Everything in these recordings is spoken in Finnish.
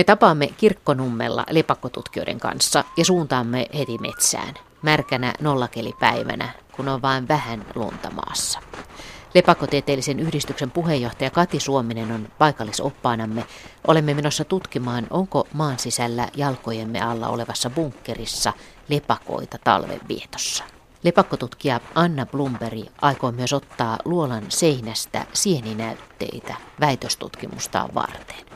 Me tapaamme kirkkonummella lepakkotutkijoiden kanssa ja suuntaamme heti metsään. Märkänä nollakelipäivänä, kun on vain vähän lunta maassa. Lepakkotieteellisen yhdistyksen puheenjohtaja Kati Suominen on paikallisoppaanamme. Olemme menossa tutkimaan, onko maan sisällä jalkojemme alla olevassa bunkkerissa lepakoita talven vietossa. Lepakkotutkija Anna Blumberi aikoo myös ottaa luolan seinästä sieninäytteitä väitöstutkimustaan varten.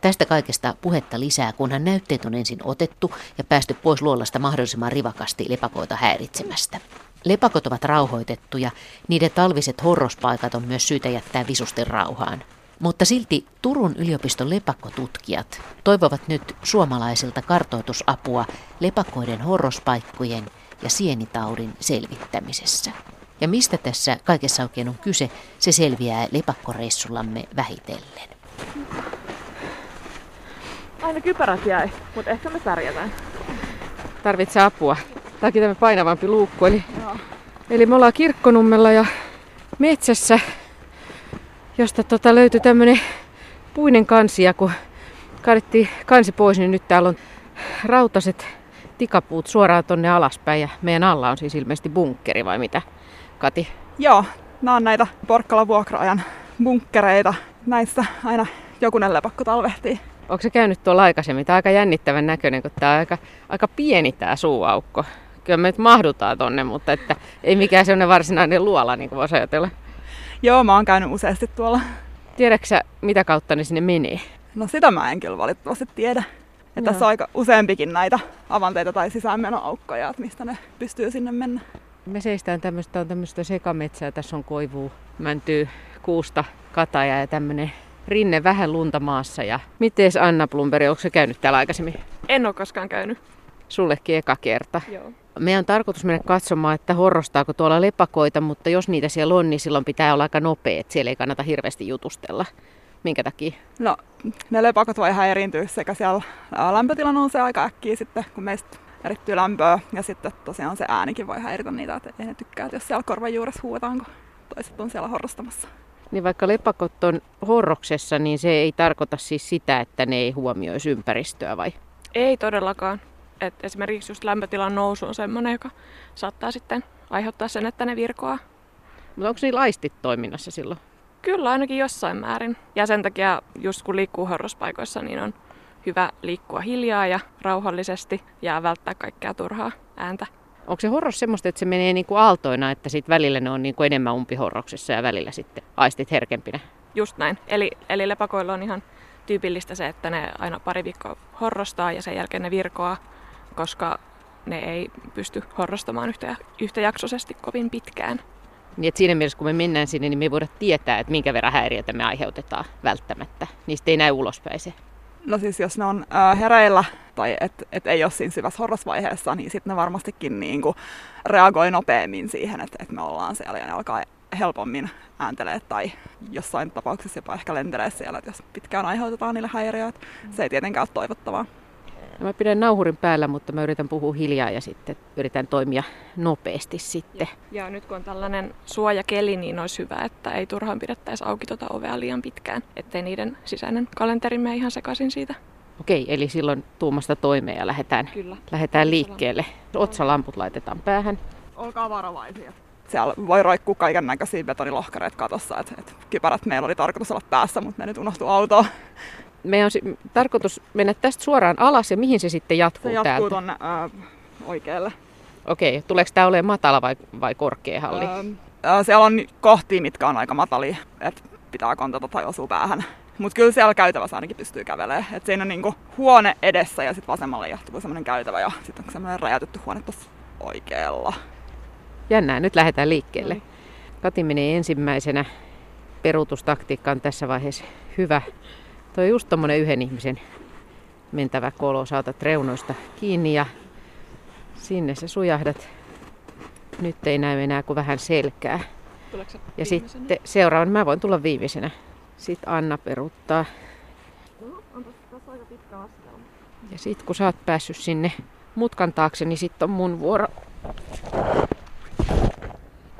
Tästä kaikesta puhetta lisää, kunhan näytteet on ensin otettu ja päästy pois luolasta mahdollisimman rivakasti lepakoita häiritsemästä. Lepakot ovat rauhoitettuja, niiden talviset horrospaikat on myös syytä jättää visusten rauhaan. Mutta silti Turun yliopiston lepakkotutkijat toivovat nyt suomalaisilta kartoitusapua lepakkoiden horrospaikkojen ja sienitaudin selvittämisessä. Ja mistä tässä kaikessa oikein on kyse, se selviää lepakkoreissullamme vähitellen. Aina kypärät jäi, mutta ehkä me pärjätään. Tarvitsee apua. Tämäkin tämä painavampi luukku. Eli, eli me ollaan kirkkonummella ja metsässä, josta tota löytyi tämmönen puinen kansi. Ja kun kaadettiin kansi pois, niin nyt täällä on rautaset tikapuut suoraan tonne alaspäin. Ja meidän alla on siis ilmeisesti bunkkeri vai mitä, Kati? Joo, nämä on näitä Porkkala vuokraajan bunkkereita. Näissä aina jokunen lepakko talvehtii. Onko se käynyt tuolla aikaisemmin? Tämä on aika jännittävän näköinen, kun tämä on aika, aika pieni tämä suuaukko. Kyllä me nyt mahdutaan tonne, mutta että ei mikään sellainen varsinainen luola, niin kuin voisi ajatella. Joo, mä oon käynyt useasti tuolla. Tiedätkö mitä kautta ne sinne menee? No sitä mä en kyllä valitettavasti tiedä. Että tässä on aika useampikin näitä avanteita tai sisäänmenoaukkoja, että mistä ne pystyy sinne mennä. Me seistään tämmöistä, on tämmöistä sekametsää. Tässä on koivuu, mäntyy, kuusta, kataja ja tämmöinen rinne vähän lunta maassa. Ja miten Anna Plumberi, onko se käynyt täällä aikaisemmin? En ole koskaan käynyt. Sullekin eka kerta. Joo. Meidän on tarkoitus mennä katsomaan, että horrostaako tuolla lepakoita, mutta jos niitä siellä on, niin silloin pitää olla aika nopea, että siellä ei kannata hirveästi jutustella. Minkä takia? No, ne lepakot voi häiriintyä sekä siellä lämpötila nousee aika äkkiä sitten, kun meistä erittyy lämpöä. Ja sitten tosiaan se äänikin voi häiritä niitä, että ei ne tykkää, että jos siellä korvan juuressa huutaan, kun toiset on siellä horrostamassa. Niin vaikka lepakot on horroksessa, niin se ei tarkoita siis sitä, että ne ei huomioisi ympäristöä vai? Ei todellakaan. Et esimerkiksi just lämpötilan nousu on sellainen, joka saattaa sitten aiheuttaa sen, että ne virkoaa. Mutta onko niillä aistit toiminnassa silloin? Kyllä, ainakin jossain määrin. Ja sen takia just kun liikkuu horrospaikoissa, niin on hyvä liikkua hiljaa ja rauhallisesti ja välttää kaikkea turhaa ääntä. Onko se horros semmoista, että se menee niin kuin aaltoina, että sit välillä ne on niin kuin enemmän umpihorroksessa ja välillä sitten aistit herkempinä? Just näin. Eli, eli lepakoilla on ihan tyypillistä se, että ne aina pari viikkoa horrostaa ja sen jälkeen ne virkoaa, koska ne ei pysty horrostamaan yhtä, yhtäjaksoisesti kovin pitkään. Niin että siinä mielessä, kun me mennään sinne, niin me ei voida tietää, että minkä verran häiriötä me aiheutetaan välttämättä. Niistä ei näy ulospäin se. No siis jos ne on äh, hereillä tai et, et ei ole siinä syvässä horrosvaiheessa, niin sitten ne varmastikin niin kuin reagoi nopeammin siihen, että, että me ollaan siellä ja ne alkaa helpommin ääntelee tai jossain tapauksessa jopa ehkä lentelee siellä, että jos pitkään aiheutetaan niille häiriöitä. Se ei tietenkään ole toivottavaa. No mä pidän nauhurin päällä, mutta mä yritän puhua hiljaa ja sitten yritän toimia nopeasti sitten. Ja, ja nyt kun on tällainen suojakeli, niin olisi hyvä, että ei turhaan pidettäisi auki tuota ovea liian pitkään, ettei niiden sisäinen kalenteri mene ihan sekaisin siitä. Okei, eli silloin tuumasta toimeen ja lähdetään, Kyllä. lähdetään liikkeelle. Otsalamput laitetaan päähän. Olkaa varovaisia. Siellä voi roikkua kaiken näköisiä betonilohkareita katossa. Et, et kypärät meillä oli tarkoitus olla päässä, mutta ne nyt unohtu autoon. Meidän on tarkoitus mennä tästä suoraan alas ja mihin se sitten jatkuu Se jatkuu täältä? tuonne äh, oikealle. Okei, tuleeko tämä olemaan matala vai, vai korkea halli? Äh, siellä on kohtia, mitkä on aika matalia, että pitää kontata tai osua päähän. Mutta kyllä siellä käytävässä ainakin pystyy kävelemään. Et siinä on niinku huone edessä ja sitten vasemmalle jahtuu semmoinen käytävä ja sitten on semmoinen räjäytetty huone tuossa oikealla. Jännää, nyt lähdetään liikkeelle. Kati menee ensimmäisenä. Peruutustaktiikka on tässä vaiheessa hyvä. Tuo on just tommonen yhden ihmisen mentävä kolo. Saatat reunoista kiinni ja sinne sä sujahdat. Nyt ei näy enää kuin vähän selkää. Tuleeko Ja sitten seuraavan, mä voin tulla viimeisenä. Sitten Anna peruuttaa. Ja sitten kun sä oot päässyt sinne mutkan taakse, niin sitten on mun vuoro.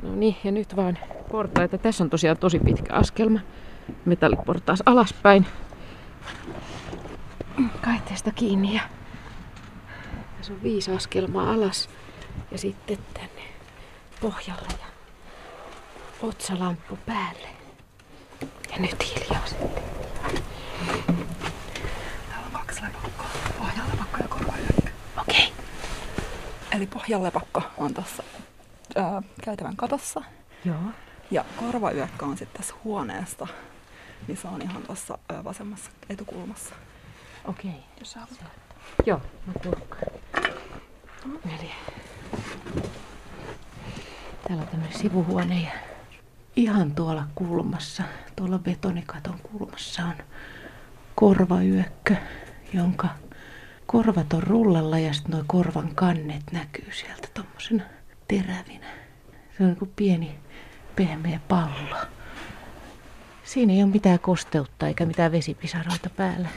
No niin, ja nyt vaan portaita. Tässä on tosiaan tosi pitkä askelma. Metalliportaas alaspäin. Kaiteesta kiinni ja tässä on viisi askelmaa alas ja sitten tänne pohjalle ja otsalamppu päälle. Ja nyt hiljaa sitten. Täällä on kaksi lepakkoa. Pohjalepakko ja korvalepakko. Okei. Okay. Eli pohjalepakko on tuossa ää, käytävän katossa. Joo. Ja korvayökkö on sitten tässä huoneesta. Niin se on ihan tuossa vasemmassa etukulmassa. Okei. Okay. Jos haluat. Joo, mä kurkkaan. Eli täällä on tämmöinen sivuhuone ja ihan tuolla kulmassa, tuolla betonikaton kulmassa on korvayökkö, jonka korvat on rullalla ja sitten nuo korvan kannet näkyy sieltä tommosena terävinä. Se on kuin pieni pehmeä pallo. Siinä ei ole mitään kosteutta eikä mitään vesipisaroita päällä.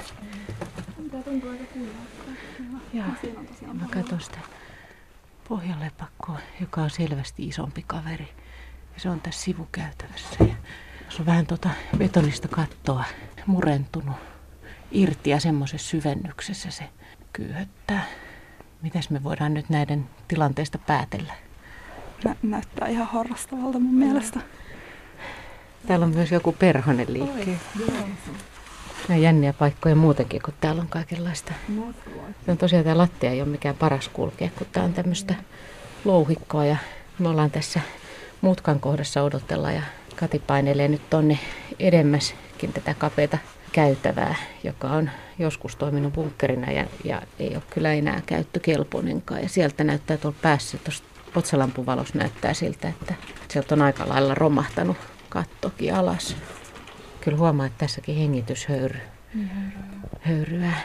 Tosiaan Mä katson sitä pohjalepakkoa, joka on selvästi isompi kaveri. Ja se on tässä sivukäytävässä. Ja se on vähän tuota betonista kattoa murentunut irti ja semmoisessa syvennyksessä se kyyhöttää. Mitäs me voidaan nyt näiden tilanteesta päätellä? Nä- näyttää ihan harrastavalta mun mielestä. Täällä on myös joku perhonen liikkeellä. Nämä jänniä paikkoja muutenkin, kun täällä on kaikenlaista. On tosiaan tämä lattia ei ole mikään paras kulkea, kun tämä on tämmöistä louhikkoa ja me ollaan tässä mutkan kohdassa odotella ja Kati painelee nyt tonne edemmäskin tätä kapeata käytävää, joka on joskus toiminut bunkkerina ja, ja ei ole kyllä enää käyttökelpoinenkaan. Ja sieltä näyttää tuolla päässä, tuosta otsalampuvalos näyttää siltä, että sieltä on aika lailla romahtanut kattokin alas. Kyllä huomaa, että tässäkin hengityshöyry höyryää.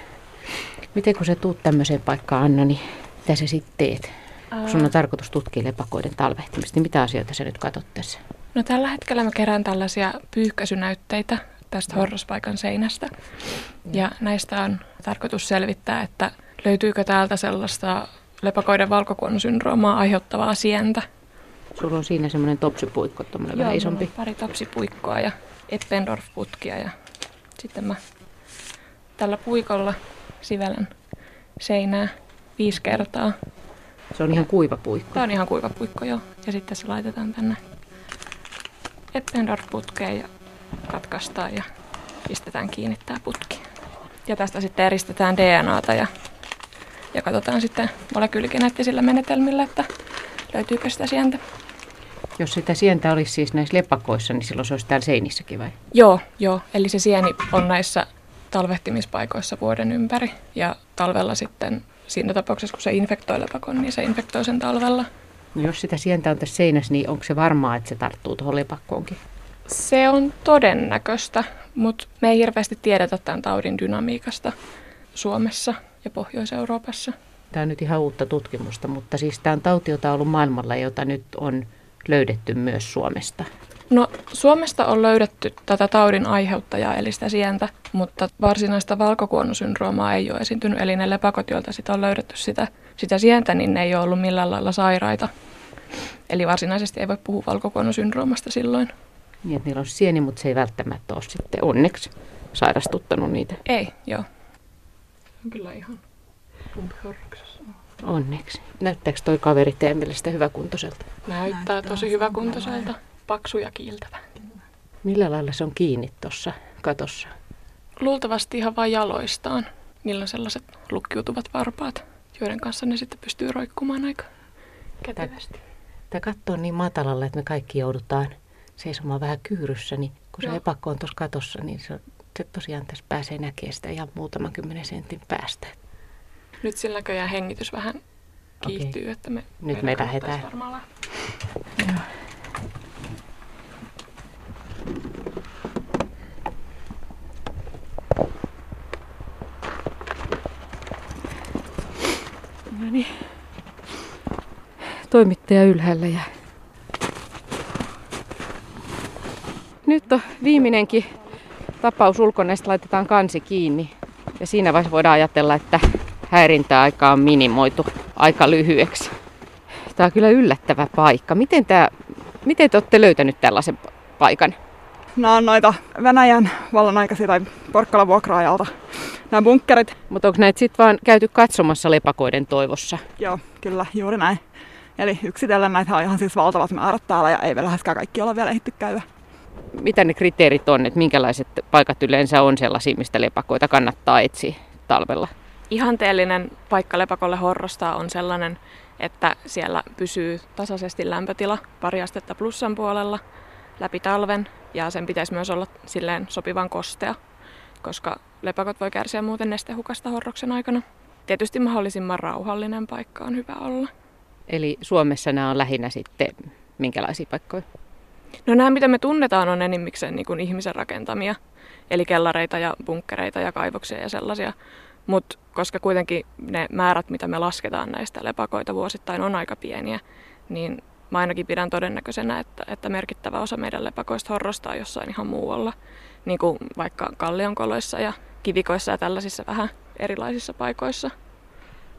Miten kun sä tuut tämmöiseen paikkaan, Anna, niin mitä sä sitten teet? Kun sun on tarkoitus tutkia lepakoiden talvehtimista, niin mitä asioita sä nyt katot tässä? No tällä hetkellä mä kerään tällaisia pyyhkäisynäytteitä tästä horrospaikan seinästä. Ja näistä on tarkoitus selvittää, että löytyykö täältä sellaista lepakoiden valkokuonosyndroomaa aiheuttavaa sientä. Sulla on siinä semmoinen topsipuikko, tommonen vähän isompi. on pari topsipuikkoa ja Eppendorf-putkia ja sitten mä tällä puikolla sivelän seinää viisi kertaa. Se on ihan kuiva puikko. Tämä on ihan kuiva puikko, joo. Ja sitten se laitetaan tänne Eppendorf-putkeen ja katkaistaan ja pistetään kiinni tämä putki. Ja tästä sitten eristetään DNAta ja, ja katsotaan sitten molekyyligeneettisillä menetelmillä, että löytyykö sitä sientä. Jos sitä sientä olisi siis näissä lepakoissa, niin silloin se olisi täällä seinissäkin vai? Joo, joo. Eli se sieni on näissä talvehtimispaikoissa vuoden ympäri. Ja talvella sitten, siinä tapauksessa kun se infektoi lepakon, niin se infektoi sen talvella. No jos sitä sientä on tässä seinässä, niin onko se varmaa, että se tarttuu tuohon lepakkoonkin? Se on todennäköistä, mutta me ei hirveästi tiedetä tämän taudin dynamiikasta Suomessa ja Pohjois-Euroopassa. Tämä on nyt ihan uutta tutkimusta, mutta siis tämä on tauti, jota on ollut maailmalla, jota nyt on löydetty myös Suomesta. No Suomesta on löydetty tätä taudin aiheuttajaa eli sitä sientä, mutta varsinaista valkokuonosyndroomaa ei ole esiintynyt. Eli ne lepakot, joilta sitä on löydetty sitä, sitä sientä, niin ne ei ole ollut millään lailla sairaita. Eli varsinaisesti ei voi puhua valkokuonosyndroomasta silloin. Niin, että niillä on sieni, mutta se ei välttämättä ole sitten onneksi sairastuttanut niitä. Ei, joo. On kyllä ihan Onneksi. Näyttääkö toi kaveri teidän mielestä hyväkuntoiselta? Näyttää tosi hyväkuntoiselta. Paksu ja kiiltävä. Millä lailla se on kiinni tuossa katossa? Luultavasti ihan vain jaloistaan. Niillä on sellaiset lukkiutuvat varpaat, joiden kanssa ne sitten pystyy roikkumaan aika kätevästi. Tämä katto on niin matalalla, että me kaikki joudutaan seisomaan vähän kyyryssä, niin kun se Joo. lepakko on tuossa katossa, niin se, se tosiaan tässä pääsee näkemään sitä ihan muutaman kymmenen sentin päästä. Nyt sillä näköjään hengitys vähän kiihtyy, että me Nyt me lähdetään. varmaan lähteä. No niin. Toimittaja ylhäällä ja... Nyt on viimeinenkin tapaus ulkoneesta laitetaan kansi kiinni. Ja siinä vaiheessa voidaan ajatella, että häirintäaika on minimoitu aika lyhyeksi. Tämä on kyllä yllättävä paikka. Miten, tämä, miten te olette löytänyt tällaisen pa- paikan? Nämä on noita Venäjän vallan aikaisia tai Porkkalan vuokraajalta nämä bunkkerit. Mutta onko näitä sitten vaan käyty katsomassa lepakoiden toivossa? Joo, kyllä, juuri näin. Eli yksitellen näitä on ihan siis valtavat määrät täällä ja ei vielä läheskään kaikki olla vielä ehditty käydä. Mitä ne kriteerit on, että minkälaiset paikat yleensä on sellaisia, mistä lepakoita kannattaa etsiä talvella? Ihanteellinen paikka lepakolle horrostaa on sellainen, että siellä pysyy tasaisesti lämpötila pari astetta plussan puolella läpi talven ja sen pitäisi myös olla silleen sopivan kostea, koska lepakot voi kärsiä muuten nestehukasta horroksen aikana. Tietysti mahdollisimman rauhallinen paikka on hyvä olla. Eli Suomessa nämä on lähinnä sitten minkälaisia paikkoja? No nämä, mitä me tunnetaan, on enimmikseen niin kuin ihmisen rakentamia. Eli kellareita ja bunkkereita ja kaivoksia ja sellaisia. Mutta koska kuitenkin ne määrät, mitä me lasketaan näistä lepakoita vuosittain, on aika pieniä, niin mä ainakin pidän todennäköisenä, että, että merkittävä osa meidän lepakoista horrostaa jossain ihan muualla. Niin kuin vaikka kallionkoloissa ja kivikoissa ja tällaisissa vähän erilaisissa paikoissa.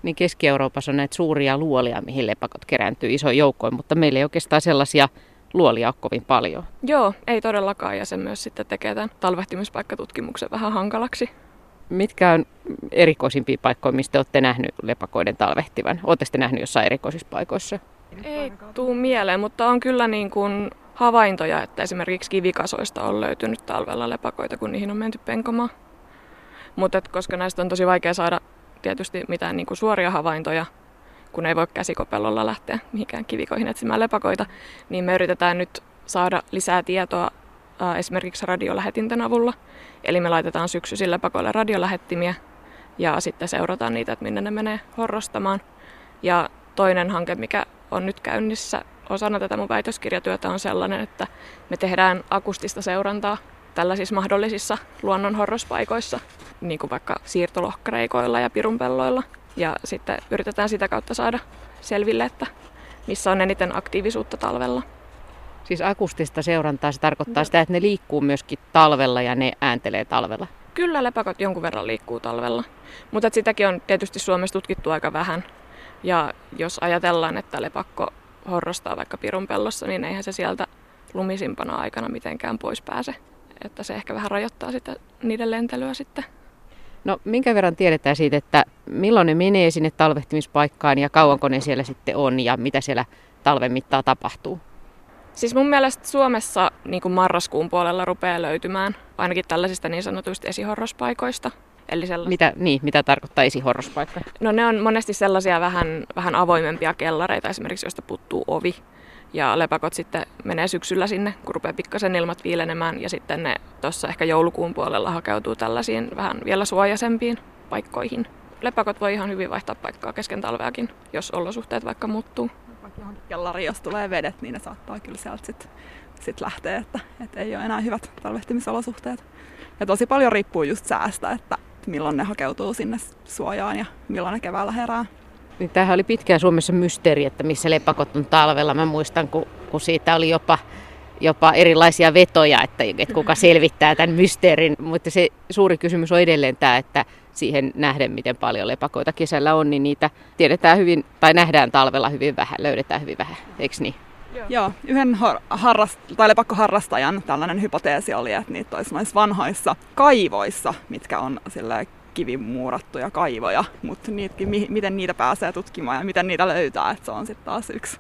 Niin Keski-Euroopassa on näitä suuria luolia, mihin lepakot kerääntyy iso joukkoin, mutta meillä ei oikeastaan sellaisia luolia ole kovin paljon. Joo, ei todellakaan, ja se myös sitten tekee tämän talvehtimispaikkatutkimuksen vähän hankalaksi. Mitkä on erikoisimpia paikkoja, mistä olette nähnyt lepakoiden talvehtivan? Olette nähnyt jossain erikoisissa paikoissa? Ei tuu mieleen, mutta on kyllä niin kuin havaintoja, että esimerkiksi kivikasoista on löytynyt talvella lepakoita, kun niihin on menty penkomaan. Mutta koska näistä on tosi vaikea saada tietysti mitään niin kuin suoria havaintoja, kun ei voi käsikopellolla lähteä mihinkään kivikoihin etsimään lepakoita, niin me yritetään nyt saada lisää tietoa esimerkiksi radiolähetinten avulla. Eli me laitetaan syksyisin lepakoille radiolähettimiä ja sitten seurataan niitä, että minne ne menee horrostamaan. Ja toinen hanke, mikä on nyt käynnissä osana tätä mun väitöskirjatyötä on sellainen, että me tehdään akustista seurantaa tällaisissa mahdollisissa luonnon horrospaikoissa, niin kuin vaikka siirtolohkareikoilla ja pirunpelloilla. Ja sitten yritetään sitä kautta saada selville, että missä on eniten aktiivisuutta talvella. Siis akustista seurantaa, se tarkoittaa no. sitä, että ne liikkuu myöskin talvella ja ne ääntelee talvella. Kyllä lepakot jonkun verran liikkuu talvella, mutta sitäkin on tietysti Suomessa tutkittu aika vähän. Ja jos ajatellaan, että lepakko horrostaa vaikka pirunpellossa, niin eihän se sieltä lumisimpana aikana mitenkään pois pääse. Että se ehkä vähän rajoittaa sitä niiden lentelyä sitten. No minkä verran tiedetään siitä, että milloin ne menee sinne talvehtimispaikkaan ja kauanko ne siellä sitten on ja mitä siellä talven mittaa tapahtuu? Siis mun mielestä Suomessa niin kuin marraskuun puolella rupeaa löytymään ainakin tällaisista niin sanotuista esihorrospaikoista. Eli mitä, niin, mitä tarkoittaa esihorrospaikka? No ne on monesti sellaisia vähän, vähän avoimempia kellareita esimerkiksi, joista puttuu ovi. Ja lepakot sitten menee syksyllä sinne, kun rupeaa pikkasen ilmat viilenemään. Ja sitten ne tuossa ehkä joulukuun puolella hakeutuu tällaisiin vähän vielä suojaisempiin paikkoihin. Lepakot voi ihan hyvin vaihtaa paikkaa kesken talveakin, jos olosuhteet vaikka muuttuu. Kellari, jos tulee vedet, niin ne saattaa kyllä sieltä sitten sit lähteä, että, että ei ole enää hyvät talvehtimisolosuhteet. Ja tosi paljon riippuu just säästä, että milloin ne hakeutuu sinne suojaan ja milloin ne keväällä herää. Niin tämähän oli pitkään Suomessa mysteeri, että missä lepakot on talvella. Mä muistan, kun, kun siitä oli jopa, jopa erilaisia vetoja, että, että kuka selvittää tämän mysteerin. Mutta se suuri kysymys on edelleen tämä, että siihen nähden, miten paljon lepakoita kesällä on, niin niitä tiedetään hyvin, tai nähdään talvella hyvin vähän, löydetään hyvin vähän, eikö niin? Joo, Joo yhden har- harrast- tai lepakkoharrastajan tällainen hypoteesi oli, että niitä olisi noissa vanhoissa kaivoissa, mitkä on sillä kivimuurattuja kaivoja, mutta niitkin, mi- miten niitä pääsee tutkimaan ja miten niitä löytää, että se on sitten taas yksi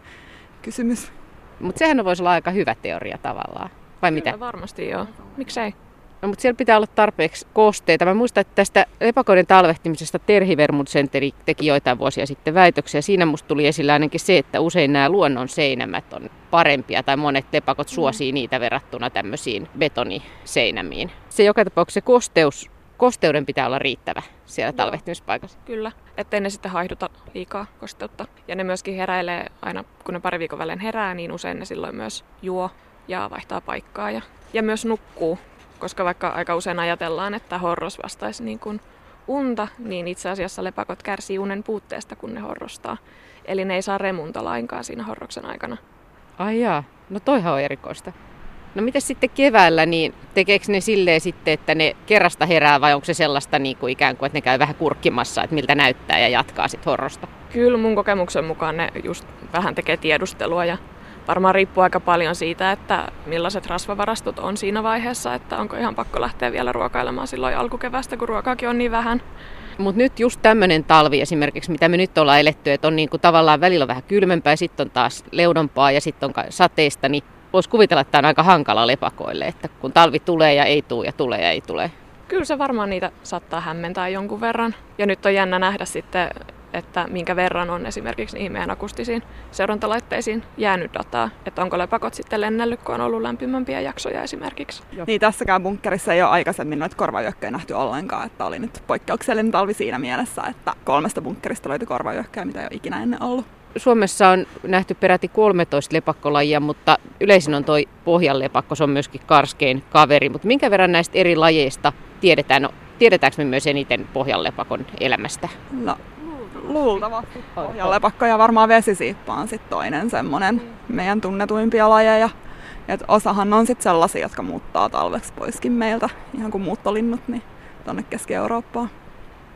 kysymys. Mutta sehän voisi olla aika hyvä teoria tavallaan, vai Kyllä, mitä? varmasti joo. Miksei? No, mutta siellä pitää olla tarpeeksi kosteita. Mä muistan, että tästä lepakoiden talvehtimisesta Terhi Vermund Centeri teki joitain vuosia sitten väitöksiä. Siinä musta tuli esille ainakin se, että usein nämä luonnon seinämät on parempia tai monet lepakot mm. suosii niitä verrattuna tämmöisiin betoniseinämiin. Se joka tapauksessa se kosteus, kosteuden pitää olla riittävä siellä talvehtimispaikassa. Kyllä, ettei ne sitten haihduta liikaa kosteutta. Ja ne myöskin heräilee aina, kun ne pari viikon välein herää, niin usein ne silloin myös juo ja vaihtaa paikkaa ja, ja myös nukkuu koska vaikka aika usein ajatellaan, että horros vastaisi niin kuin unta, niin itse asiassa lepakot kärsii unen puutteesta, kun ne horrostaa. Eli ne ei saa remunta lainkaan siinä horroksen aikana. Ai jaa, no toihan on erikoista. No miten sitten keväällä, niin tekeekö ne silleen sitten, että ne kerrasta herää vai onko se sellaista niin kuin ikään kuin, että ne käy vähän kurkkimassa, että miltä näyttää ja jatkaa sitten horrosta? Kyllä mun kokemuksen mukaan ne just vähän tekee tiedustelua ja varmaan riippuu aika paljon siitä, että millaiset rasvavarastot on siinä vaiheessa, että onko ihan pakko lähteä vielä ruokailemaan silloin alkukevästä, kun ruokaakin on niin vähän. Mutta nyt just tämmöinen talvi esimerkiksi, mitä me nyt ollaan eletty, että on niinku tavallaan välillä vähän kylmempää, sitten on taas leudompaa ja sitten on sateista, niin voisi kuvitella, että tämä on aika hankala lepakoille, että kun talvi tulee ja ei tule ja tulee ja ei tule. Kyllä se varmaan niitä saattaa hämmentää jonkun verran. Ja nyt on jännä nähdä sitten, että minkä verran on esimerkiksi niihin meidän akustisiin seurantalaitteisiin jäänyt dataa. Että onko lepakot sitten lennellyt, kun on ollut lämpimämpiä jaksoja esimerkiksi. Joo. Niin tässäkään bunkkerissa ei ole aikaisemmin noita korvavyökköjä nähty ollenkaan. Että oli nyt poikkeuksellinen talvi siinä mielessä, että kolmesta bunkkerista löytyi korvavyökköjä, mitä ei ole ikinä ennen ollut. Suomessa on nähty peräti 13 lepakkolajia, mutta yleisin on toi pohjanlepakko, se on myöskin karskein kaveri. Mutta minkä verran näistä eri lajeista tiedetään? No, tiedetäänkö me myös eniten pohjanlepakon elämästä? No, luultavasti. Pohjanlepakko ja varmaan vesisiippa on sitten toinen semmoinen meidän tunnetuimpia lajeja. Et osahan on sitten sellaisia, jotka muuttaa talveksi poiskin meiltä, ihan kuin muuttolinnut, niin tuonne Keski-Eurooppaan.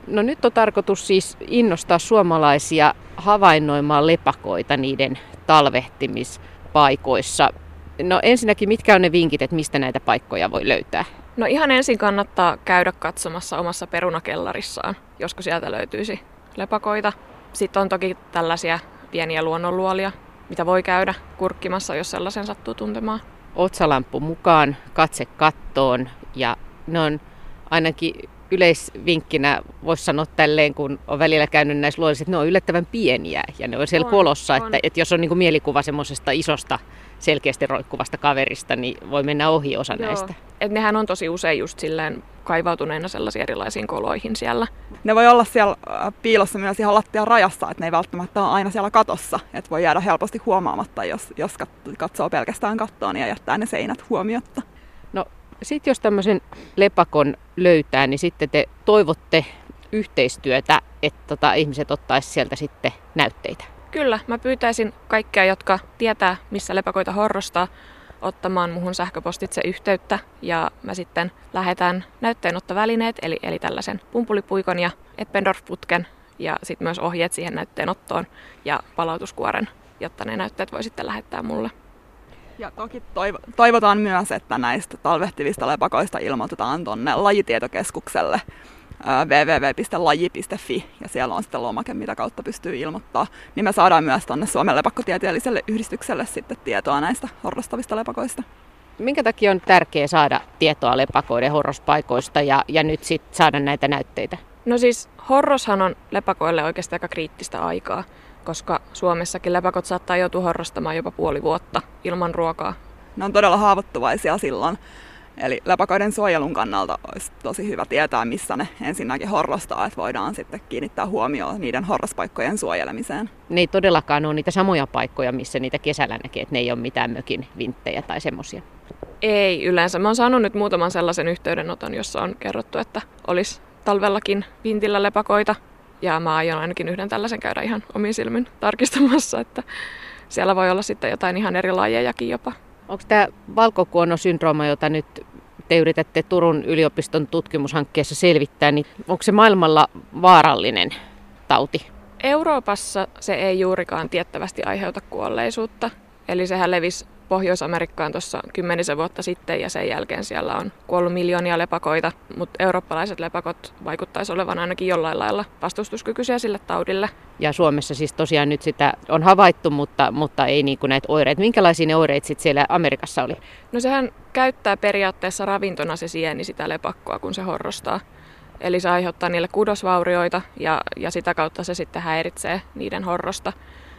No nyt on tarkoitus siis innostaa suomalaisia havainnoimaan lepakoita niiden talvehtimispaikoissa. No ensinnäkin, mitkä on ne vinkit, että mistä näitä paikkoja voi löytää? No ihan ensin kannattaa käydä katsomassa omassa perunakellarissaan, josko sieltä löytyisi lepakoita. Sitten on toki tällaisia pieniä luonnonluolia, mitä voi käydä kurkkimassa, jos sellaisen sattuu tuntemaan. Otsalamppu mukaan, katse kattoon ja ne on ainakin yleisvinkkinä voisi sanoa tälleen, kun on välillä käynyt näissä luolissa, että ne on yllättävän pieniä ja ne on siellä on, kolossa, on. Että, että jos on niin kuin mielikuva semmoisesta isosta selkeästi roikkuvasta kaverista, niin voi mennä ohi osa Joo. näistä. Et nehän on tosi usein just silleen kaivautuneena sellaisiin erilaisiin koloihin siellä. Ne voi olla siellä äh, piilossa myös ihan lattian rajassa, että ne ei välttämättä ole aina siellä katossa. Että voi jäädä helposti huomaamatta, jos, jos katsoo pelkästään kattoon ja jättää ne seinät huomiotta. Sitten jos tämmöisen lepakon löytää, niin sitten te toivotte yhteistyötä, että tota, ihmiset ottaisi sieltä sitten näytteitä. Kyllä, mä pyytäisin kaikkia, jotka tietää, missä lepakoita horrostaa, ottamaan muhun sähköpostitse yhteyttä ja mä sitten lähetän näytteenottovälineet, eli, eli tällaisen pumpulipuikon ja Eppendorf-putken ja sitten myös ohjeet siihen näytteenottoon ja palautuskuoren, jotta ne näytteet voi sitten lähettää mulle. Ja toki toivotaan myös, että näistä talvehtivista lepakoista ilmoitetaan tuonne lajitietokeskukselle www.laji.fi ja siellä on sitten lomake, mitä kautta pystyy ilmoittaa. Niin me saadaan myös tuonne Suomen lepakkotieteelliselle yhdistykselle sitten tietoa näistä horrostavista lepakoista. Minkä takia on tärkeää saada tietoa lepakoiden horrospaikoista ja, ja nyt sitten saada näitä näytteitä? No siis horroshan on lepakoille oikeastaan aika kriittistä aikaa koska Suomessakin lepäkot saattaa joutua horrostamaan jopa puoli vuotta ilman ruokaa. Ne on todella haavoittuvaisia silloin. Eli lepakoiden suojelun kannalta olisi tosi hyvä tietää, missä ne ensinnäkin horrostaa, että voidaan sitten kiinnittää huomioon niiden horrospaikkojen suojelemiseen. Ne ei todellakaan ole niitä samoja paikkoja, missä niitä kesällä näkee, että ne ei ole mitään mökin vinttejä tai semmoisia. Ei yleensä. Mä oon saanut nyt muutaman sellaisen yhteydenoton, jossa on kerrottu, että olisi talvellakin vintillä lepakoita, ja mä aion ainakin yhden tällaisen käydä ihan omin silmin tarkistamassa, että siellä voi olla sitten jotain ihan eri lajejakin jopa. Onko tämä valkokuonosyndrooma, jota nyt te yritätte Turun yliopiston tutkimushankkeessa selvittää, niin onko se maailmalla vaarallinen tauti? Euroopassa se ei juurikaan tiettävästi aiheuta kuolleisuutta. Eli sehän levisi Pohjois-Amerikkaan tuossa kymmenisen vuotta sitten ja sen jälkeen siellä on kuollut miljoonia lepakoita, mutta eurooppalaiset lepakot vaikuttaisi olevan ainakin jollain lailla vastustuskykyisiä sille taudille. Ja Suomessa siis tosiaan nyt sitä on havaittu, mutta, mutta ei niin kuin näitä oireita. Minkälaisia ne oireet sitten siellä Amerikassa oli? No sehän käyttää periaatteessa ravintona se sieni sitä lepakkoa, kun se horrostaa. Eli se aiheuttaa niille kudosvaurioita ja, ja sitä kautta se sitten häiritsee niiden horrosta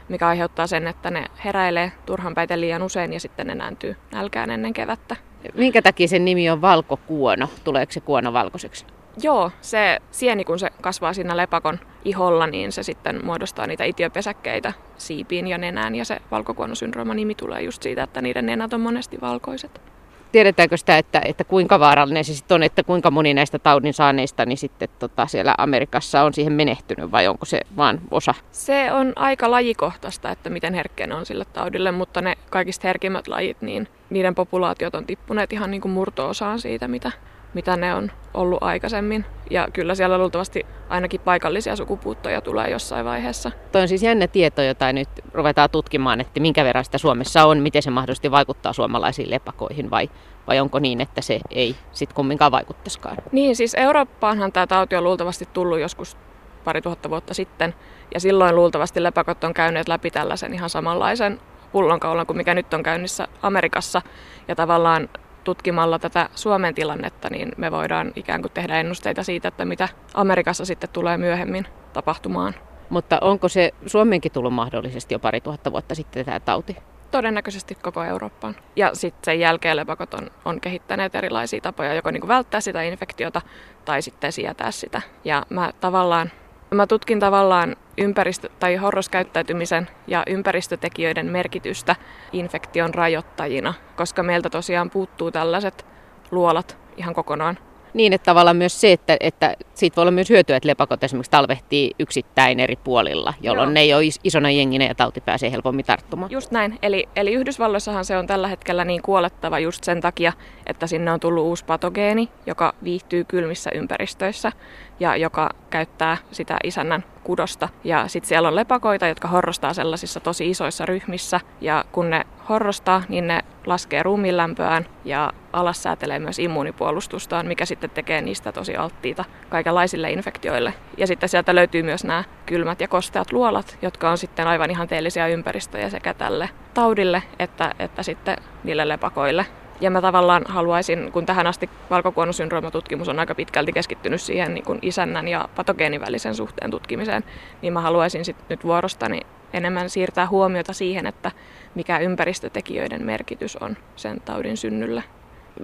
mikä aiheuttaa sen, että ne heräilee turhan päitä liian usein ja sitten ne nääntyy nälkään ennen kevättä. Minkä takia sen nimi on valkokuono? Tuleeko se kuono valkoiseksi? Joo, se sieni kun se kasvaa siinä lepakon iholla, niin se sitten muodostaa niitä itiopesäkkeitä siipiin ja nenään. Ja se valkokuonosyndrooma nimi tulee just siitä, että niiden nenät on monesti valkoiset tiedetäänkö sitä, että, että kuinka vaarallinen se sitten on, että kuinka moni näistä taudin saaneista niin sitten tota, siellä Amerikassa on siihen menehtynyt vai onko se vaan osa? Se on aika lajikohtaista, että miten herkkä ne on sille taudille, mutta ne kaikista herkimmät lajit, niin niiden populaatiot on tippuneet ihan niin kuin murto-osaan siitä, mitä, mitä ne on ollut aikaisemmin. Ja kyllä siellä luultavasti ainakin paikallisia sukupuuttoja tulee jossain vaiheessa. Tuo on siis jännä tieto, jota nyt ruvetaan tutkimaan, että minkä verran sitä Suomessa on, miten se mahdollisesti vaikuttaa suomalaisiin lepakoihin vai, vai onko niin, että se ei sitten kumminkaan vaikuttaisikaan? Niin, siis Eurooppaanhan tämä tauti on luultavasti tullut joskus pari tuhatta vuotta sitten, ja silloin luultavasti lepakot on käyneet läpi tällaisen ihan samanlaisen pullonkaulan kuin mikä nyt on käynnissä Amerikassa, ja tavallaan tutkimalla tätä Suomen tilannetta, niin me voidaan ikään kuin tehdä ennusteita siitä, että mitä Amerikassa sitten tulee myöhemmin tapahtumaan. Mutta onko se Suomenkin tullut mahdollisesti jo pari tuhatta vuotta sitten tämä tauti? Todennäköisesti koko Eurooppaan. Ja sitten sen jälkeen lepakot on, on kehittäneet erilaisia tapoja joko niin välttää sitä infektiota tai sitten sietää sitä. Ja mä tavallaan Mä tutkin tavallaan ympäristö- tai horroskäyttäytymisen ja ympäristötekijöiden merkitystä infektion rajoittajina, koska meiltä tosiaan puuttuu tällaiset luolat ihan kokonaan. Niin, että tavallaan myös se, että, että siitä voi olla myös hyötyä, että lepakot esimerkiksi talvehtii yksittäin eri puolilla, jolloin Joo. ne ei ole isona jenginä ja tauti pääsee helpommin tarttumaan. Just näin. Eli, eli Yhdysvalloissahan se on tällä hetkellä niin kuolettava just sen takia, että sinne on tullut uusi patogeeni, joka viihtyy kylmissä ympäristöissä ja joka käyttää sitä isännän kudosta. Ja sitten siellä on lepakoita, jotka horrostaa sellaisissa tosi isoissa ryhmissä. Ja kun ne horrostaa, niin ne laskee ruumiinlämpöään ja alas säätelee myös immuunipuolustustaan, mikä sitten tekee niistä tosi alttiita kaikenlaisille infektioille. Ja sitten sieltä löytyy myös nämä kylmät ja kosteat luolat, jotka on sitten aivan ihanteellisia ympäristöjä sekä tälle taudille että, että sitten niille lepakoille. Ja mä tavallaan haluaisin, kun tähän asti valkokuonosyndroomatutkimus on aika pitkälti keskittynyt siihen niin kuin isännän ja patogeenin välisen suhteen tutkimiseen, niin mä haluaisin sit nyt vuorostani enemmän siirtää huomiota siihen, että mikä ympäristötekijöiden merkitys on sen taudin synnyllä.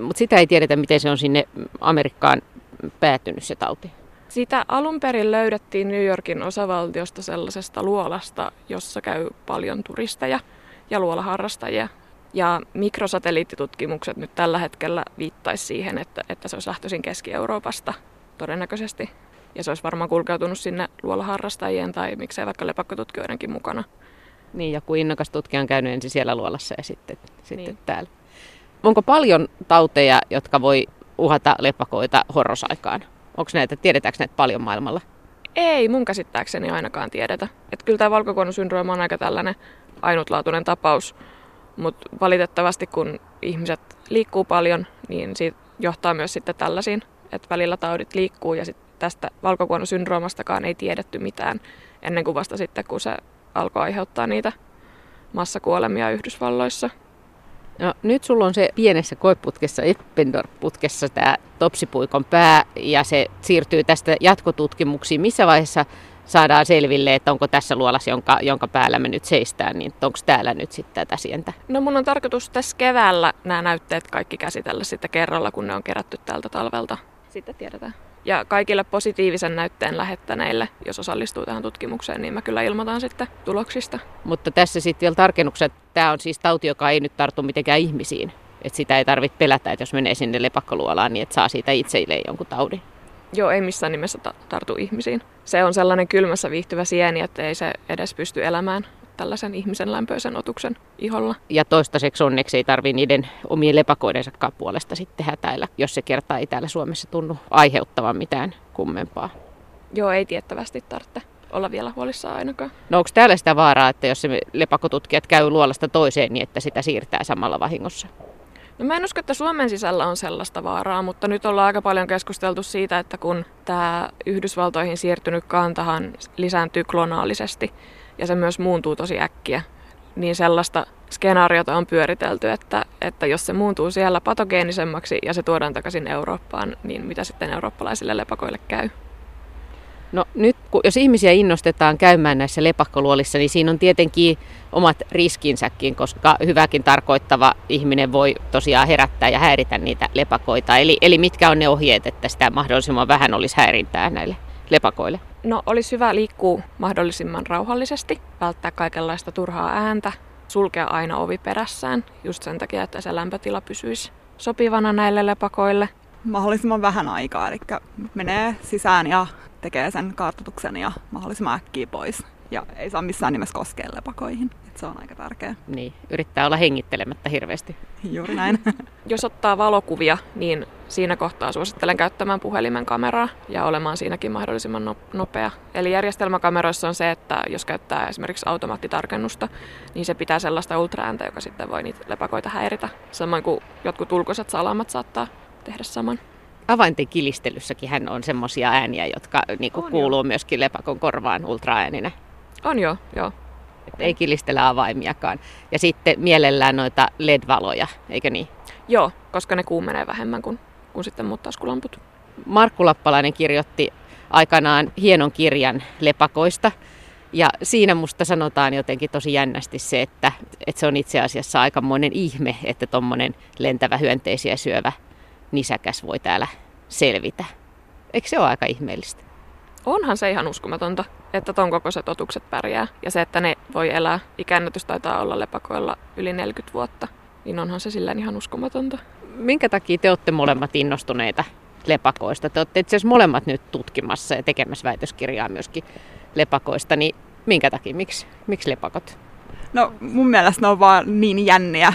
Mutta sitä ei tiedetä, miten se on sinne Amerikkaan päätynyt se tauti. Sitä alun perin löydettiin New Yorkin osavaltiosta sellaisesta luolasta, jossa käy paljon turisteja ja luolaharrastajia. Ja mikrosatelliittitutkimukset nyt tällä hetkellä viittaisi siihen, että, että se olisi lähtöisin Keski-Euroopasta todennäköisesti. Ja se olisi varmaan kulkeutunut sinne luolaharrastajien tai miksei vaikka lepakkotutkijoidenkin mukana. Niin, joku innokas tutkija on käynyt ensin siellä luolassa ja sitten, sitten niin. täällä. Onko paljon tauteja, jotka voi uhata lepakoita horrosaikaan? Onko näitä, tiedetäänkö näitä paljon maailmalla? Ei mun käsittääkseni ainakaan tiedetä. Että kyllä tämä valkokuonosyndrooma on aika tällainen ainutlaatuinen tapaus. Mutta valitettavasti kun ihmiset liikkuu paljon, niin siitä johtaa myös sitten tällaisiin, että välillä taudit liikkuu ja sitten tästä valkokuonosyndroomastakaan ei tiedetty mitään ennen kuin vasta sitten, kun se alkoi aiheuttaa niitä massakuolemia Yhdysvalloissa. No, nyt sulla on se pienessä koeputkessa, Eppendorf-putkessa tämä topsipuikon pää ja se siirtyy tästä jatkotutkimuksiin. Missä vaiheessa saadaan selville, että onko tässä luolassa, jonka, jonka päällä me nyt seistään, niin onko täällä nyt sitten tätä sientä? No mun on tarkoitus tässä keväällä nämä näytteet kaikki käsitellä sitten kerralla, kun ne on kerätty tältä talvelta. Sitten tiedetään. Ja kaikille positiivisen näytteen lähettäneille, jos osallistuu tähän tutkimukseen, niin mä kyllä ilmoitan sitten tuloksista. Mutta tässä sitten vielä tarkennukset, että tämä on siis tauti, joka ei nyt tartu mitenkään ihmisiin. Että sitä ei tarvitse pelätä, että jos menee sinne lepakkoluolaan, niin että saa siitä itseilleen jonkun taudin. Joo, ei missään nimessä tartu ihmisiin. Se on sellainen kylmässä viihtyvä sieni, että ei se edes pysty elämään tällaisen ihmisen lämpöisen otuksen iholla. Ja toistaiseksi onneksi ei tarvitse niiden omien lepakoidensakaan puolesta sitten hätäillä, jos se kertaa ei täällä Suomessa tunnu aiheuttavan mitään kummempaa. Joo, ei tiettävästi tarvitse olla vielä huolissaan ainakaan. No onko täällä sitä vaaraa, että jos se lepakotutkijat käy luolasta toiseen, niin että sitä siirtää samalla vahingossa? No mä en usko, että Suomen sisällä on sellaista vaaraa, mutta nyt ollaan aika paljon keskusteltu siitä, että kun tämä Yhdysvaltoihin siirtynyt kantahan lisääntyy klonaalisesti ja se myös muuntuu tosi äkkiä, niin sellaista skenaariota on pyöritelty, että, että jos se muuntuu siellä patogeenisemmaksi ja se tuodaan takaisin Eurooppaan, niin mitä sitten eurooppalaisille lepakoille käy? No nyt, kun, jos ihmisiä innostetaan käymään näissä lepakkoluolissa, niin siinä on tietenkin omat riskinsäkin, koska hyväkin tarkoittava ihminen voi tosiaan herättää ja häiritä niitä lepakoita. Eli, eli mitkä on ne ohjeet, että sitä mahdollisimman vähän olisi häirintää näille lepakoille? No olisi hyvä liikkua mahdollisimman rauhallisesti, välttää kaikenlaista turhaa ääntä, sulkea aina ovi perässään, just sen takia, että se lämpötila pysyisi sopivana näille lepakoille. Mahdollisimman vähän aikaa, eli menee sisään ja tekee sen kartoituksen ja mahdollisimman äkkiä pois. Ja ei saa missään nimessä koskea lepakoihin. Et se on aika tärkeä. Niin, yrittää olla hengittelemättä hirveästi. Juuri näin. Jos ottaa valokuvia, niin siinä kohtaa suosittelen käyttämään puhelimen kameraa ja olemaan siinäkin mahdollisimman no- nopea. Eli järjestelmäkameroissa on se, että jos käyttää esimerkiksi automaattitarkennusta, niin se pitää sellaista ultraääntä, joka sitten voi niitä lepakoita häiritä. Samoin kuin jotkut ulkoiset salamat saattaa tehdä saman. Avainten kilistelyssäkin hän on semmoisia ääniä, jotka niin kuin kuuluu jo. myöskin lepakon korvaan ultraääninä. On joo, joo. Et ei kilistellä avaimiakaan. Ja sitten mielellään noita LED-valoja, eikö niin? Joo, koska ne kuumenee vähemmän kuin, kuin sitten muut taskulamput. Markku Lappalainen kirjoitti aikanaan hienon kirjan lepakoista. Ja siinä musta sanotaan jotenkin tosi jännästi se, että, että se on itse asiassa aikamoinen ihme, että tuommoinen lentävä hyönteisiä syövä nisäkäs voi täällä selvitä. Eikö se ole aika ihmeellistä? Onhan se ihan uskomatonta, että ton kokoiset otukset pärjää. Ja se, että ne voi elää, ikännätys taitaa olla lepakoilla yli 40 vuotta, niin onhan se sillä ihan uskomatonta. Minkä takia te olette molemmat innostuneita lepakoista? Te olette itse asiassa molemmat nyt tutkimassa ja tekemässä väitöskirjaa myöskin lepakoista, niin minkä takia, miksi, miksi lepakot? No mun mielestä ne on vaan niin jänniä,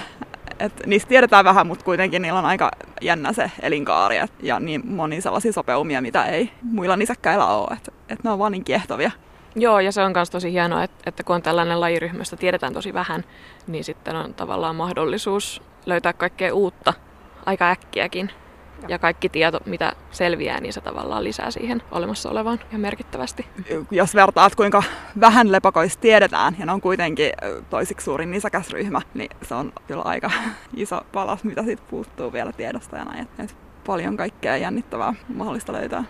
että niistä tiedetään vähän, mutta kuitenkin niillä on aika jännä se elinkaari ja niin moni sellaisia sopeumia, mitä ei muilla nisäkkäillä ole. Että et ne on vaan niin kiehtovia. Joo, ja se on myös tosi hienoa, että, että kun on tällainen lajiryhmästä tiedetään tosi vähän, niin sitten on tavallaan mahdollisuus löytää kaikkea uutta aika äkkiäkin. Ja kaikki tieto, mitä selviää, niin se tavallaan lisää siihen olemassa olevaan ja merkittävästi. Jos vertaat, kuinka vähän lepakoista tiedetään, ja ne on kuitenkin toisiksi suurin nisäkäsryhmä, niin se on kyllä aika iso palas, mitä siitä puuttuu vielä tiedosta ja näin. Et paljon kaikkea jännittävää mahdollista löytää.